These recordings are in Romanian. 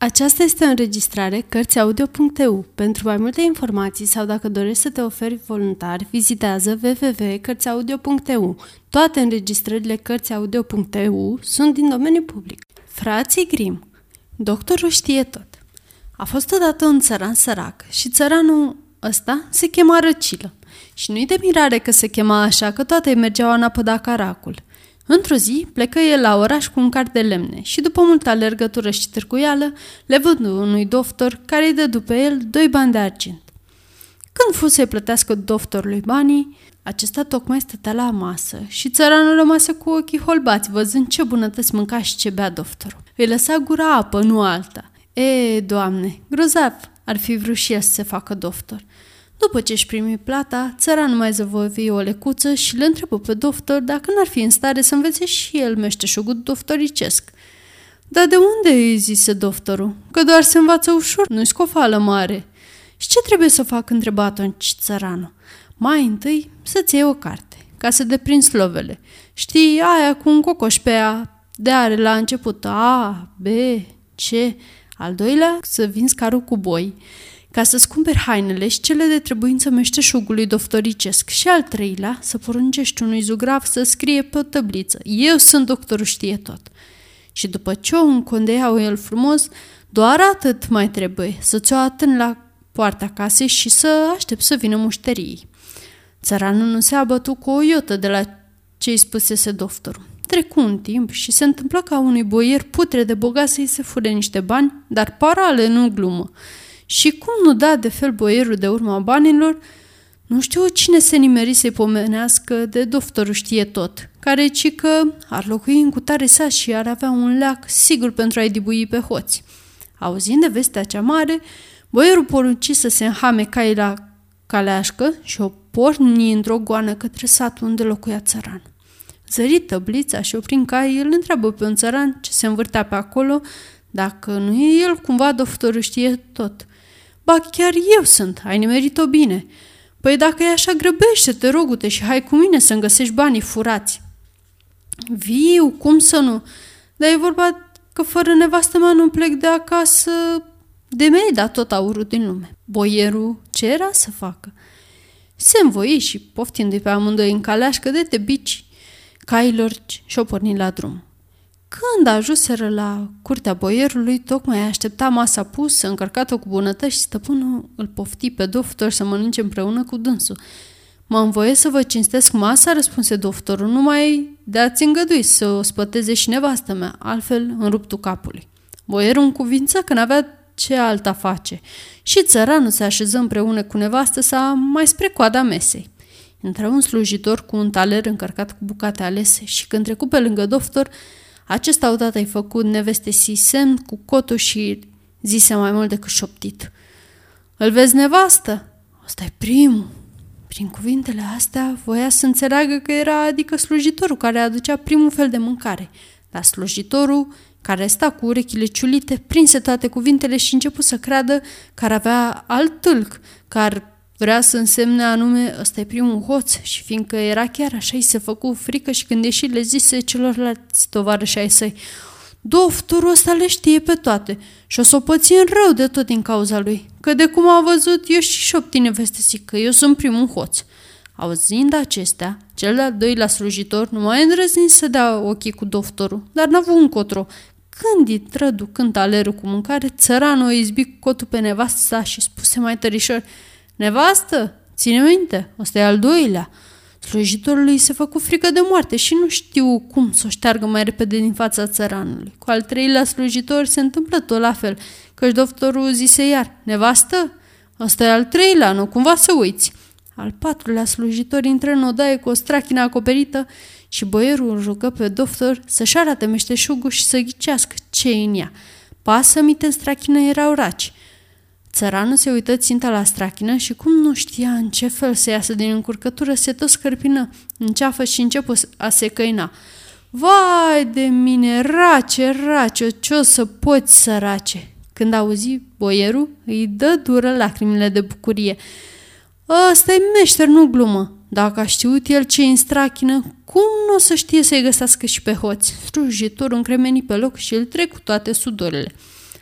Aceasta este o înregistrare Cărțiaudio.eu. Pentru mai multe informații sau dacă dorești să te oferi voluntar, vizitează www.cărțiaudio.eu. Toate înregistrările Cărțiaudio.eu sunt din domeniu public. Frații Grim Doctorul știe tot. A fost odată un țăran sărac și țăranul ăsta se chema Răcilă. Și nu-i de mirare că se chema așa, că toate mergeau în apă caracul. Într-o zi plecă el la oraș cu un cart de lemne și după multă alergătură și târguială le văd unui doctor care îi dă după el doi bani de argint. Când fu să-i plătească doctorului banii, acesta tocmai stătea la masă și țăranul rămase cu ochii holbați, văzând ce bunătăți mânca și ce bea doctorul. Îi lăsa gura apă, nu alta. E, doamne, grozav ar fi vrut și el să se facă doctor. După ce își primi plata, țăranul mai zăvovi o lecuță și le întrebă pe doctor dacă n-ar fi în stare să învețe și el meșteșugul doctoricesc. Dar de unde îi zise doctorul? Că doar se învață ușor, nu-i scofală mare. Și ce trebuie să fac? întreba atunci țăranul. Mai întâi să-ți iei o carte, ca să deprin slovele. Știi, aia cu un cocoș pe ea, de are la început A, B, C. Al doilea, să vinzi carul cu boi ca să-ți cumperi hainele și cele de trebuință meșteșugului doftoricesc și al treilea, să poruncești unui zugrav să scrie pe o tăbliță. Eu sunt doctorul știe tot. Și după ce o încondeiau el frumos, doar atât mai trebuie, să-ți o atân la poarta casei și să aștept să vină mușterii. Țăranul nu se abătu cu o iotă de la ce îi spusese doctorul. Trecu un timp și se întâmplă ca unui boier putre de bogat să-i se fure niște bani, dar parale, nu glumă. Și cum nu da de fel boierul de urma banilor, nu știu cine se nimeri să-i pomenească de doctorul știe tot, care ci că ar locui în cutare sa și ar avea un leac sigur pentru a-i dibui pe hoți. Auzind de vestea cea mare, boierul porunci să se înhame cai la caleașcă și o porni într-o goană către satul unde locuia țăran. Zărit tăblița și oprin cai, îl întreabă pe un țăran ce se învârtea pe acolo, dacă nu e el cumva doctorul știe tot. Ba chiar eu sunt, ai nimerit-o bine. Păi dacă e așa, grăbește-te, rogute, și hai cu mine să-mi găsești banii furați. Viu, cum să nu? Dar e vorba că fără nevastă mea nu plec de acasă de mei, dar tot aurul din lume. Boierul ce era să facă? Se învoi și, poftindu-i pe amândoi în caleașcă de te bici, cailor și-o porni la drum. Când ajuseră la curtea boierului, tocmai aștepta masa pusă, încărcată cu bunătăți și stăpânul îl pofti pe doctor să mănânce împreună cu dânsul. Mă învoie să vă cinstesc masa, răspunse doctorul, numai de-ați îngădui să o spăteze și nevastă mea, altfel în ruptul capului. Boierul în cuvință că n-avea ce alta face și țăranul se așeză împreună cu nevastă sa mai spre coada mesei. Intră un slujitor cu un taler încărcat cu bucate alese și când trecu pe lângă doctor, acesta odată ai făcut neveste si semn cu cotul și zise mai mult decât șoptit. Îl vezi nevastă? Ăsta e primul. Prin cuvintele astea voia să înțeleagă că era adică slujitorul care aducea primul fel de mâncare. Dar slujitorul, care sta cu urechile ciulite, prinse toate cuvintele și început să creadă că ar avea alt tâlc, că ar Vrea să însemne anume ăsta e primul hoț și fiindcă era chiar așa, îi se făcu frică și când ieși le zise celorlalți tovarăși ai săi, Dofturul ăsta le știe pe toate și o să o păți în rău de tot din cauza lui, că de cum a văzut eu și șoptine vestesic că eu sunt primul hoț. Auzind acestea, cel de-al doilea slujitor nu mai îndrăzni să dea ochii cu doftorul, dar n-a avut încotro. Când intră ducând talerul cu mâncare, țăranul o izbi cu cotul pe nevasta și spuse mai tărișor – Nevastă, ține minte, ăsta e al doilea. Slujitorului se făcu frică de moarte și nu știu cum să o șteargă mai repede din fața țăranului. Cu al treilea slujitor se întâmplă tot la fel, căci doctorul zise iar, nevastă, ăsta e al treilea, nu cumva să uiți. Al patrulea slujitor intră în odaie cu o strachină acoperită și boierul îl rugă pe doctor să-și arate meșteșugul și să ghicească ce în ea. Pasă-mi în strachină erau raci. Țăranul se uită ținta la strachină și cum nu știa în ce fel să iasă din încurcătură, se tot scărpină în ceafă și începu a se căina. Vai de mine, race, race, ce o să poți, sărace! Când auzi boierul, îi dă dură lacrimile de bucurie. ăsta e meșter, nu glumă. Dacă a știut el ce în strachină, cum nu o să știe să-i găsească și pe hoți? Slujitorul încremeni pe loc și îl trec cu toate sudorile.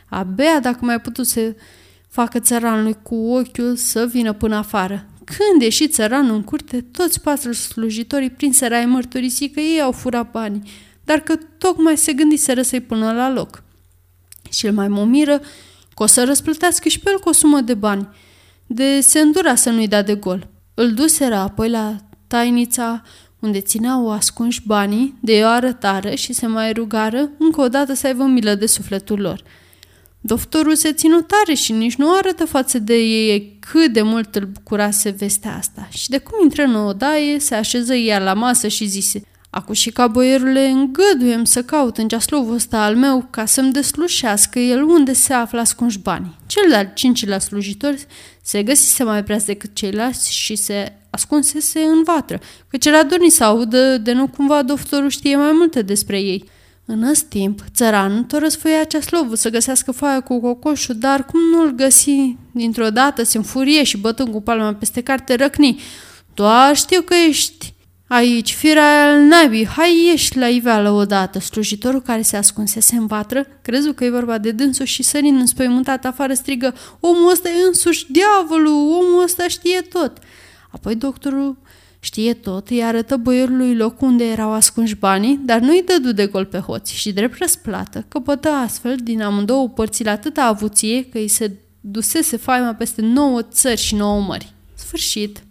Abia dacă mai putut să facă țăranului cu ochiul să vină până afară. Când ieși țăranul în curte, toți patru slujitorii prinseră ai mărturisi că ei au furat banii, dar că tocmai se gândiseră să-i pună la loc. Și el mai momiră că o să răsplătească și pe el cu o sumă de bani, de se îndura să nu-i da de gol. Îl duseră apoi la tainița unde țineau ascunși banii de o arătară și se mai rugară încă o dată să aibă milă de sufletul lor. Doctorul se ținu tare și nici nu arătă față de ei cât de mult îl bucurase vestea asta. Și de cum intră în odaie, se așeză ea la masă și zise – Acu și ca boierule îngăduiem să caut în ceaslovul ăsta al meu ca să-mi deslușească el unde se află ascunși banii. Cel de-al cincilea slujitor se găsise mai prea decât ceilalți și se ascunsese în vatră, căci era dornit să audă de nu cumva doctorul știe mai multe despre ei. În ăst timp, țăranul tot răsfăia ceaslovul să găsească foaia cu cocoșul, dar cum nu-l găsi, dintr-o dată se înfurie și bătând cu palma peste carte răcni. Doar știu că ești Aici, firea al naibii, hai ieși la iveală odată. Slujitorul care se ascunsese în vatră, crezu că e vorba de dânsul și sărind înspăimântat afară strigă Omul ăsta e însuși diavolul, omul ăsta știe tot. Apoi doctorul știe tot, îi arătă boierului locul unde erau ascunși banii, dar nu-i dădu de gol pe hoți și drept răsplată căpătă astfel din amândouă părțile atâta avuție că îi se dusese faima peste nouă țări și nouă mări. Sfârșit.